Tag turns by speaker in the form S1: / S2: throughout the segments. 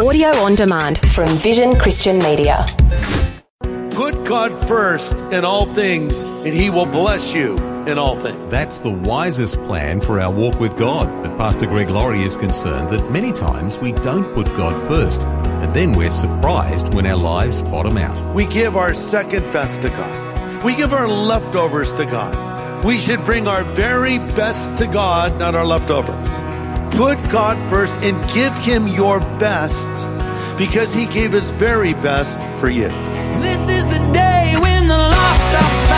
S1: Audio on demand from Vision Christian Media.
S2: Put God first in all things, and He will bless you in all things.
S3: That's the wisest plan for our walk with God. But Pastor Greg Laurie is concerned that many times we don't put God first, and then we're surprised when our lives bottom out.
S2: We give our second best to God, we give our leftovers to God. We should bring our very best to God, not our leftovers. Put God first and give Him your best because He gave His very best for you.
S4: This is the day when the lost are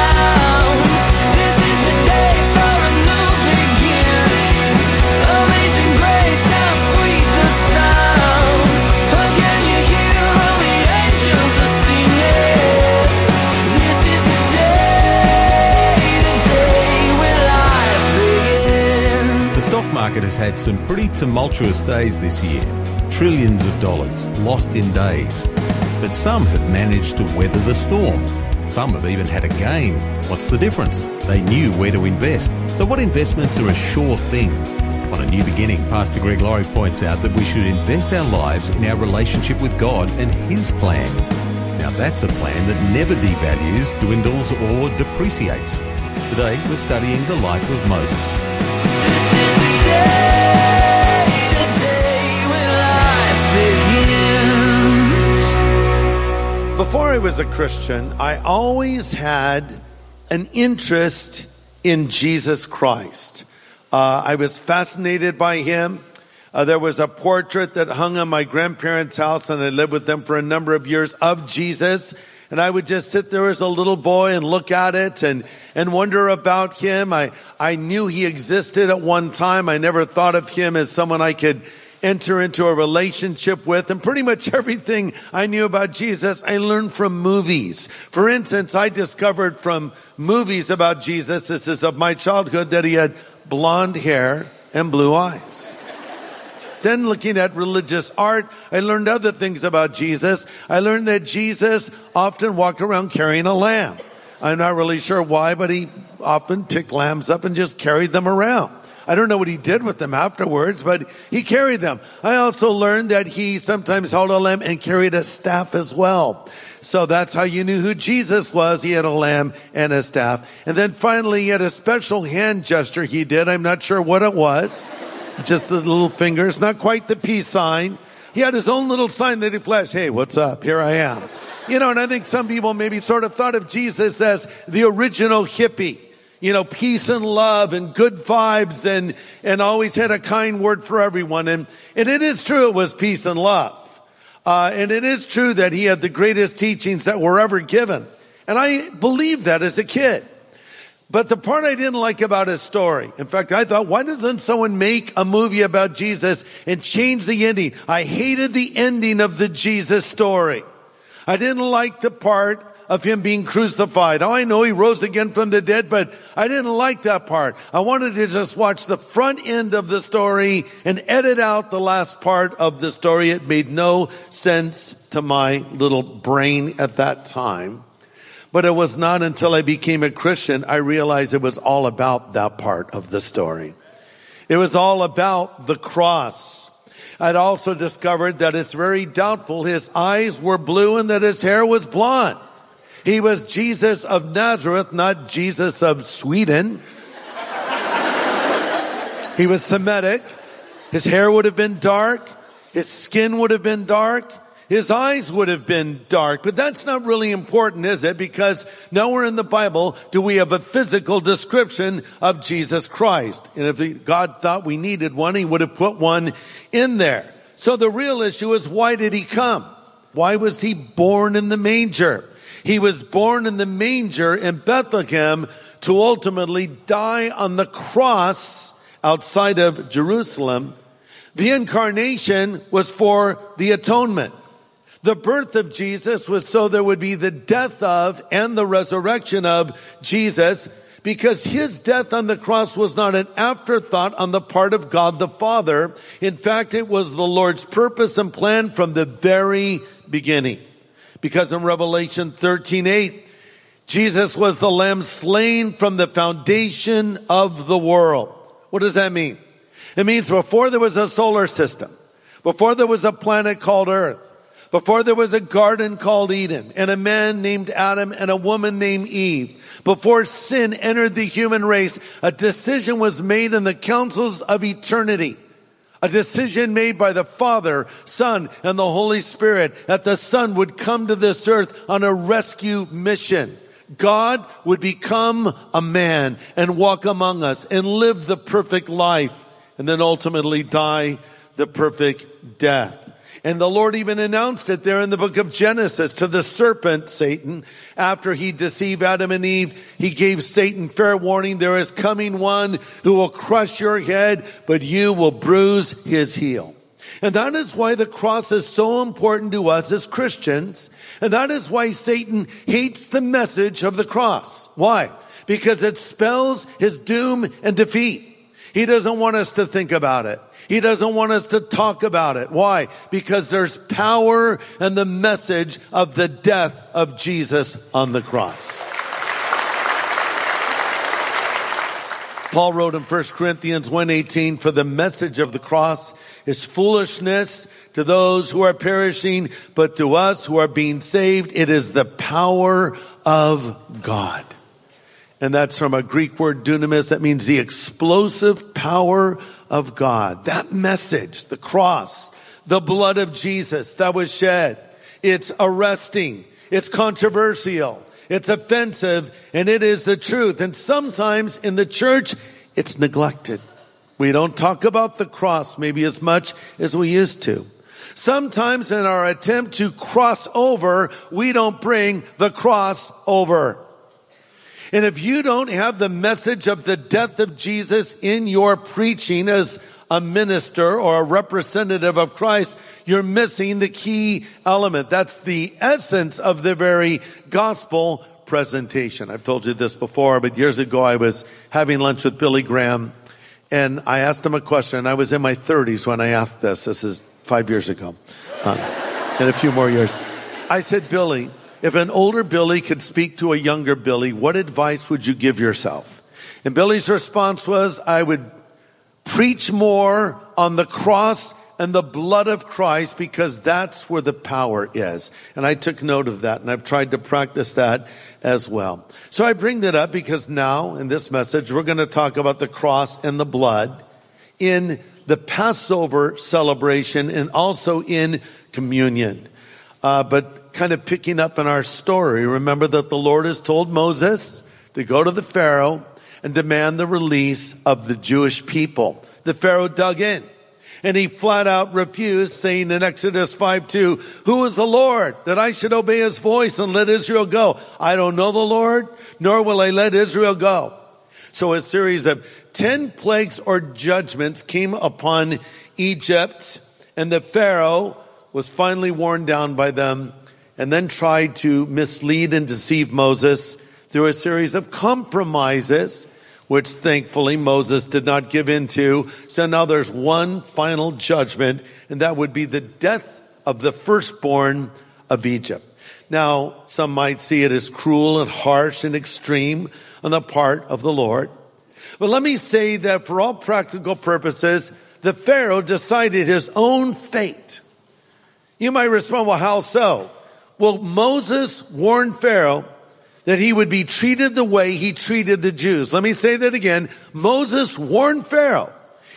S3: had some pretty tumultuous days this year. Trillions of dollars lost in days. But some have managed to weather the storm. Some have even had a gain. What's the difference? They knew where to invest. So, what investments are a sure thing? On a new beginning, Pastor Greg Laurie points out that we should invest our lives in our relationship with God and His plan. Now, that's a plan that never devalues, dwindles, or depreciates. Today, we're studying the life of Moses.
S2: Before I was a Christian, I always had an interest in Jesus Christ. Uh, I was fascinated by him. Uh, there was a portrait that hung on my grandparents' house, and I lived with them for a number of years of Jesus. And I would just sit there as a little boy and look at it and, and wonder about him. I, I knew he existed at one time. I never thought of him as someone I could enter into a relationship with. And pretty much everything I knew about Jesus, I learned from movies. For instance, I discovered from movies about Jesus, this is of my childhood, that he had blonde hair and blue eyes. Then looking at religious art, I learned other things about Jesus. I learned that Jesus often walked around carrying a lamb. I'm not really sure why, but he often picked lambs up and just carried them around. I don't know what he did with them afterwards, but he carried them. I also learned that he sometimes held a lamb and carried a staff as well. So that's how you knew who Jesus was. He had a lamb and a staff. And then finally, he had a special hand gesture he did. I'm not sure what it was. Just the little fingers, not quite the peace sign. He had his own little sign that he flashed. Hey, what's up? Here I am. You know, and I think some people maybe sort of thought of Jesus as the original hippie. You know, peace and love and good vibes and, and always had a kind word for everyone. And, and it is true it was peace and love. Uh, and it is true that he had the greatest teachings that were ever given. And I believed that as a kid. But the part I didn't like about his story, in fact, I thought, why doesn't someone make a movie about Jesus and change the ending? I hated the ending of the Jesus story. I didn't like the part of him being crucified. Oh, I know he rose again from the dead, but I didn't like that part. I wanted to just watch the front end of the story and edit out the last part of the story. It made no sense to my little brain at that time. But it was not until I became a Christian I realized it was all about that part of the story. It was all about the cross. I'd also discovered that it's very doubtful his eyes were blue and that his hair was blonde. He was Jesus of Nazareth, not Jesus of Sweden. he was Semitic. His hair would have been dark. His skin would have been dark. His eyes would have been dark, but that's not really important, is it? Because nowhere in the Bible do we have a physical description of Jesus Christ. And if God thought we needed one, he would have put one in there. So the real issue is why did he come? Why was he born in the manger? He was born in the manger in Bethlehem to ultimately die on the cross outside of Jerusalem. The incarnation was for the atonement. The birth of Jesus was so there would be the death of and the resurrection of Jesus because his death on the cross was not an afterthought on the part of God the Father. In fact, it was the Lord's purpose and plan from the very beginning. Because in Revelation 13, 8, Jesus was the lamb slain from the foundation of the world. What does that mean? It means before there was a solar system, before there was a planet called Earth, before there was a garden called Eden, and a man named Adam and a woman named Eve, before sin entered the human race, a decision was made in the councils of eternity. A decision made by the Father, Son, and the Holy Spirit that the Son would come to this earth on a rescue mission. God would become a man and walk among us and live the perfect life and then ultimately die the perfect death. And the Lord even announced it there in the book of Genesis to the serpent, Satan. After he deceived Adam and Eve, he gave Satan fair warning. There is coming one who will crush your head, but you will bruise his heel. And that is why the cross is so important to us as Christians. And that is why Satan hates the message of the cross. Why? Because it spells his doom and defeat. He doesn't want us to think about it. He doesn't want us to talk about it. Why? Because there's power in the message of the death of Jesus on the cross. Paul wrote in 1 Corinthians 1:18 for the message of the cross is foolishness to those who are perishing but to us who are being saved it is the power of God. And that's from a Greek word dunamis that means the explosive power of God. That message, the cross, the blood of Jesus that was shed. It's arresting. It's controversial. It's offensive and it is the truth. And sometimes in the church, it's neglected. We don't talk about the cross maybe as much as we used to. Sometimes in our attempt to cross over, we don't bring the cross over. And if you don't have the message of the death of Jesus in your preaching as a minister or a representative of Christ, you're missing the key element. That's the essence of the very gospel presentation. I've told you this before, but years ago I was having lunch with Billy Graham and I asked him a question. I was in my 30s when I asked this. This is five years ago. Uh, in a few more years. I said, Billy, if an older Billy could speak to a younger Billy, what advice would you give yourself? And Billy's response was, I would preach more on the cross and the blood of Christ because that's where the power is. And I took note of that and I've tried to practice that as well. So I bring that up because now in this message, we're going to talk about the cross and the blood in the Passover celebration and also in communion. Uh, but kind of picking up in our story, remember that the Lord has told Moses to go to the Pharaoh and demand the release of the Jewish people. The Pharaoh dug in and he flat out refused saying in Exodus 5 2, who is the Lord that I should obey his voice and let Israel go? I don't know the Lord, nor will I let Israel go. So a series of 10 plagues or judgments came upon Egypt and the Pharaoh was finally worn down by them and then tried to mislead and deceive Moses through a series of compromises, which thankfully Moses did not give in to. So now there's one final judgment, and that would be the death of the firstborn of Egypt. Now, some might see it as cruel and harsh and extreme on the part of the Lord. But let me say that for all practical purposes, the Pharaoh decided his own fate. You might respond, well, how so? Well, Moses warned Pharaoh that he would be treated the way he treated the Jews. Let me say that again. Moses warned Pharaoh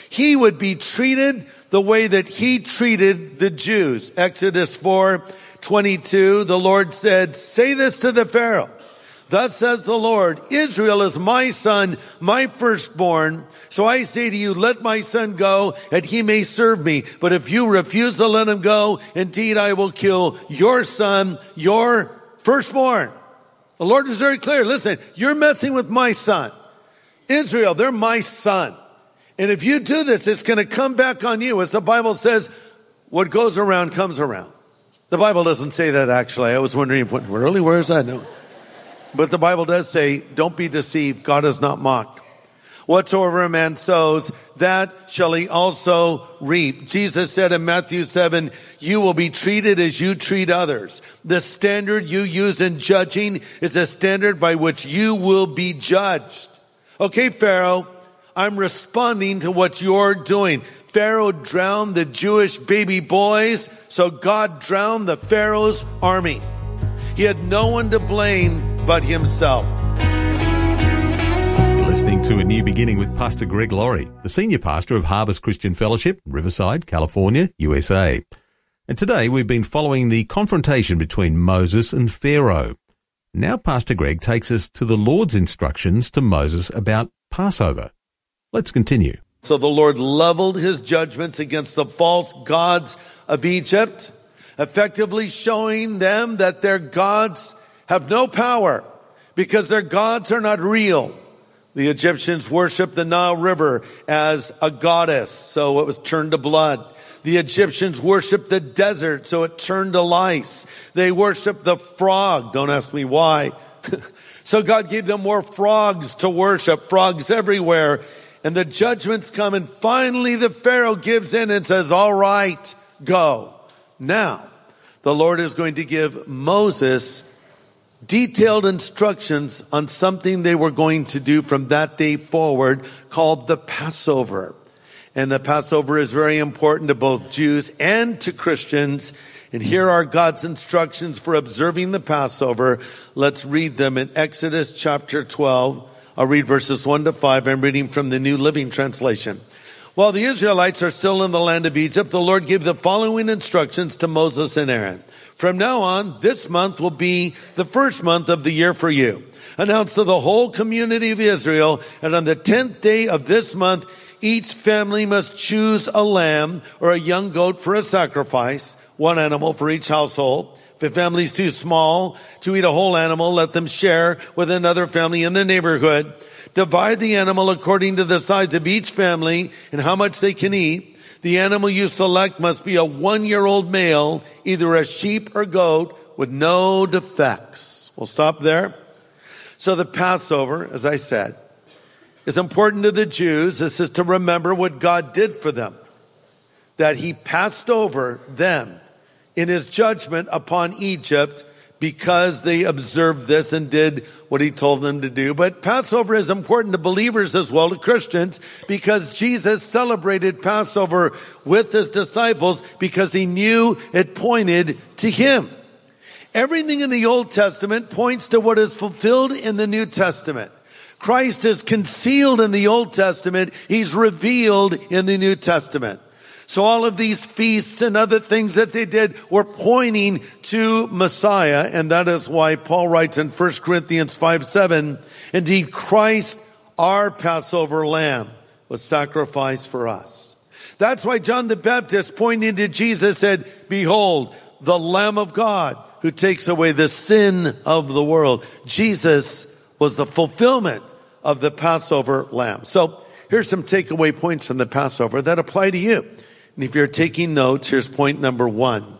S2: he would be treated the way that he treated the Jews. Exodus 4, 22, the Lord said, say this to the Pharaoh. Thus says the Lord, Israel is my son, my firstborn. So I say to you, let my son go that he may serve me. But if you refuse to let him go, indeed I will kill your son, your firstborn. The Lord is very clear. Listen, you're messing with my son. Israel, they're my son. And if you do this, it's going to come back on you. As the Bible says, what goes around comes around. The Bible doesn't say that actually. I was wondering, if, really, where is that? No. But the Bible does say, don't be deceived. God is not mocked. Whatsoever a man sows, that shall he also reap. Jesus said in Matthew 7, you will be treated as you treat others. The standard you use in judging is a standard by which you will be judged. Okay, Pharaoh, I'm responding to what you're doing. Pharaoh drowned the Jewish baby boys, so God drowned the Pharaoh's army. He had no one to blame but himself.
S3: Listening to A New Beginning with Pastor Greg Laurie, the senior pastor of Harvest Christian Fellowship, Riverside, California, USA. And today we've been following the confrontation between Moses and Pharaoh. Now Pastor Greg takes us to the Lord's instructions to Moses about Passover. Let's continue.
S2: So the Lord leveled his judgments against the false gods of Egypt, effectively showing them that their gods have no power because their gods are not real. The Egyptians worshiped the Nile River as a goddess, so it was turned to blood. The Egyptians worshiped the desert, so it turned to lice. They worshiped the frog. Don't ask me why. so God gave them more frogs to worship, frogs everywhere. And the judgments come and finally the Pharaoh gives in and says, all right, go. Now, the Lord is going to give Moses detailed instructions on something they were going to do from that day forward called the Passover. And the Passover is very important to both Jews and to Christians. And here are God's instructions for observing the Passover. Let's read them in Exodus chapter 12. I'll read verses 1 to 5. I'm reading from the New Living Translation. While the Israelites are still in the land of Egypt, the Lord gave the following instructions to Moses and Aaron. From now on, this month will be the first month of the year for you. Announce to the whole community of Israel, and on the tenth day of this month, each family must choose a lamb or a young goat for a sacrifice, one animal for each household. If a family is too small to eat a whole animal, let them share with another family in the neighborhood. Divide the animal according to the size of each family and how much they can eat. The animal you select must be a one year old male, either a sheep or goat with no defects. We'll stop there. So the Passover, as I said, is important to the Jews. This is to remember what God did for them. That he passed over them in his judgment upon Egypt because they observed this and did what he told them to do. But Passover is important to believers as well, to Christians, because Jesus celebrated Passover with his disciples because he knew it pointed to him. Everything in the Old Testament points to what is fulfilled in the New Testament. Christ is concealed in the Old Testament. He's revealed in the New Testament. So all of these feasts and other things that they did were pointing to Messiah. And that is why Paul writes in 1 Corinthians 5, 7, indeed Christ, our Passover lamb, was sacrificed for us. That's why John the Baptist pointing to Jesus said, behold, the Lamb of God who takes away the sin of the world. Jesus was the fulfillment of the Passover lamb. So here's some takeaway points from the Passover that apply to you. And if you're taking notes, here's point number one.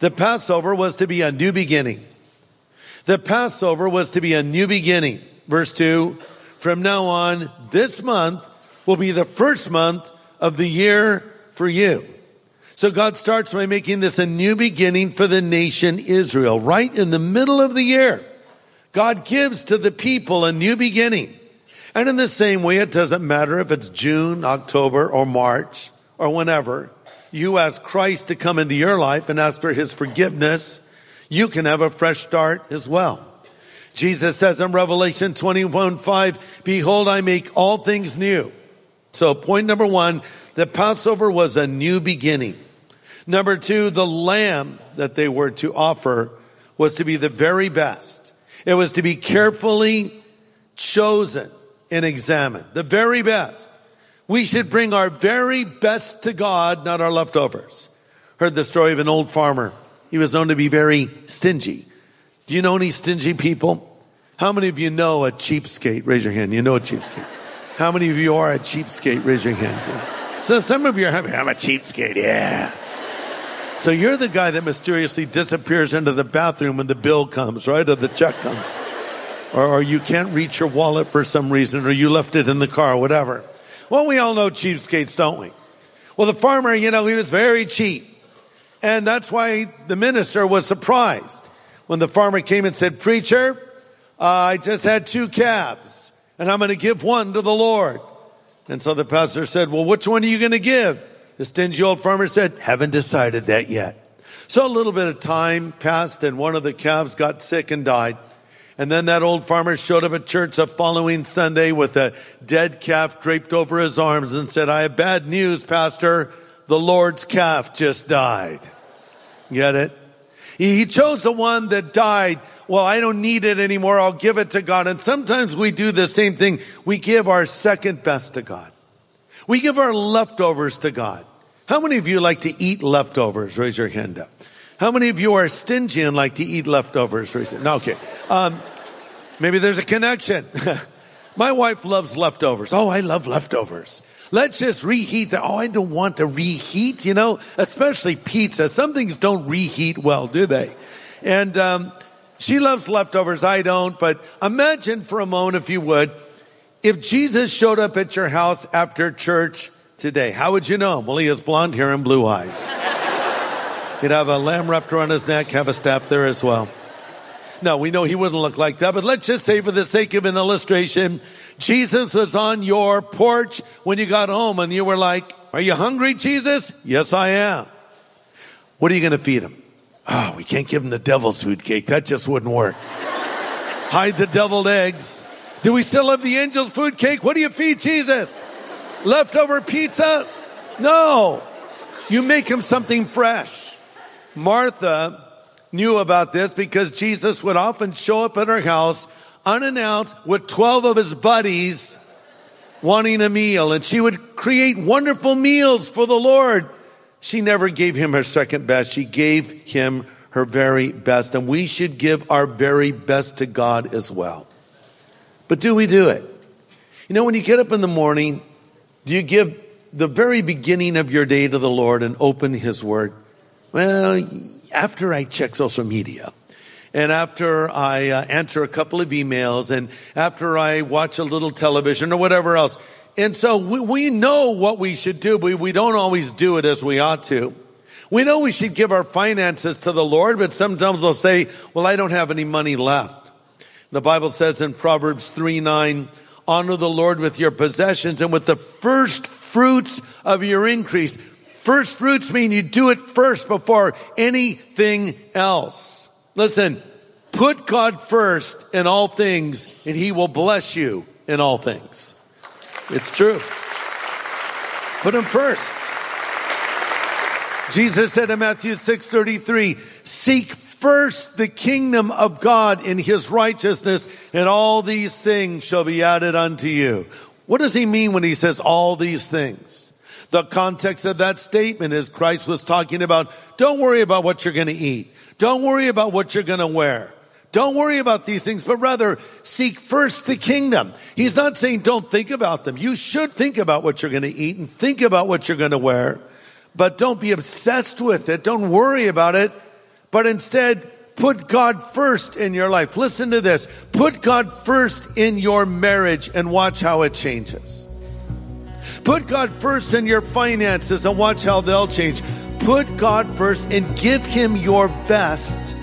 S2: The Passover was to be a new beginning. The Passover was to be a new beginning. Verse two, from now on, this month will be the first month of the year for you. So God starts by making this a new beginning for the nation Israel, right in the middle of the year. God gives to the people a new beginning. And in the same way, it doesn't matter if it's June, October, or March, or whenever you ask Christ to come into your life and ask for his forgiveness, you can have a fresh start as well. Jesus says in Revelation 21, 5, behold, I make all things new. So point number one, the Passover was a new beginning. Number two, the lamb that they were to offer was to be the very best. It was to be carefully chosen and examined. The very best. We should bring our very best to God, not our leftovers. Heard the story of an old farmer. He was known to be very stingy. Do you know any stingy people? How many of you know a cheapskate? Raise your hand. You know a cheapskate. How many of you are a cheapskate? Raise your hands. So some of you are I'm a cheapskate. Yeah. So you're the guy that mysteriously disappears into the bathroom when the bill comes, right? Or the check comes. Or, or you can't reach your wallet for some reason, or you left it in the car, whatever. Well, we all know cheapskates, don't we? Well, the farmer, you know, he was very cheap. And that's why the minister was surprised when the farmer came and said, preacher, uh, I just had two calves and I'm going to give one to the Lord. And so the pastor said, well, which one are you going to give? The stingy old farmer said, haven't decided that yet. So a little bit of time passed and one of the calves got sick and died. And then that old farmer showed up at church the following Sunday with a dead calf draped over his arms and said, I have bad news, pastor. The Lord's calf just died. Get it? He chose the one that died. Well, I don't need it anymore. I'll give it to God. And sometimes we do the same thing. We give our second best to God. We give our leftovers to God. How many of you like to eat leftovers? Raise your hand up. How many of you are stingy and like to eat leftovers? No, okay. Um, maybe there's a connection. My wife loves leftovers. Oh, I love leftovers. Let's just reheat that. Oh, I don't want to reheat, you know, especially pizza. Some things don't reheat well, do they? And um, she loves leftovers. I don't. But imagine for a moment, if you would, if Jesus showed up at your house after church today, how would you know him? Well, he has blonde hair and blue eyes. He'd have a lamb wrapped around his neck, have a staff there as well. Now, we know he wouldn't look like that, but let's just say for the sake of an illustration, Jesus was on your porch when you got home and you were like, are you hungry, Jesus? Yes, I am. What are you going to feed him? Oh, we can't give him the devil's food cake. That just wouldn't work. Hide the deviled eggs. Do we still have the angel's food cake? What do you feed Jesus? Leftover pizza? No. You make him something fresh. Martha knew about this because Jesus would often show up at her house unannounced with 12 of his buddies wanting a meal and she would create wonderful meals for the Lord. She never gave him her second best. She gave him her very best and we should give our very best to God as well. But do we do it? You know, when you get up in the morning, do you give the very beginning of your day to the Lord and open his word? Well, after I check social media and after I uh, answer a couple of emails and after I watch a little television or whatever else. And so we, we know what we should do, but we don't always do it as we ought to. We know we should give our finances to the Lord, but sometimes they'll say, well, I don't have any money left. The Bible says in Proverbs 3 9, honor the Lord with your possessions and with the first fruits of your increase. First fruits mean you do it first before anything else. Listen, put God first in all things and he will bless you in all things. It's true. Put him first. Jesus said in Matthew 6:33, "Seek first the kingdom of God in his righteousness, and all these things shall be added unto you." What does he mean when he says all these things? The context of that statement is Christ was talking about, don't worry about what you're going to eat. Don't worry about what you're going to wear. Don't worry about these things, but rather seek first the kingdom. He's not saying don't think about them. You should think about what you're going to eat and think about what you're going to wear, but don't be obsessed with it. Don't worry about it, but instead put God first in your life. Listen to this. Put God first in your marriage and watch how it changes. Put God first in your finances and watch how they'll change. Put God first and give Him your best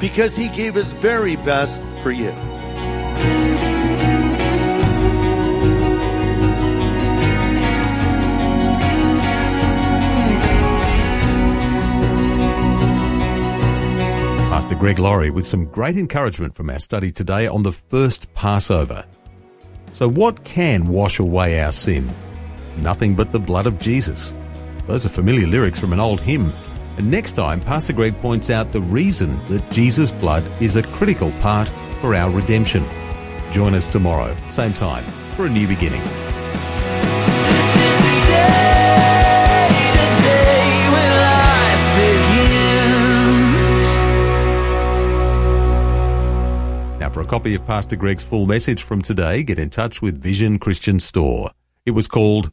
S2: because He gave His very best for you.
S3: Pastor Greg Laurie with some great encouragement from our study today on the first Passover. So, what can wash away our sin? Nothing but the blood of Jesus. Those are familiar lyrics from an old hymn. And next time, Pastor Greg points out the reason that Jesus' blood is a critical part for our redemption. Join us tomorrow, same time, for a new beginning.
S4: This is the day, the day when life begins.
S3: Now, for a copy of Pastor Greg's full message from today, get in touch with Vision Christian Store. It was called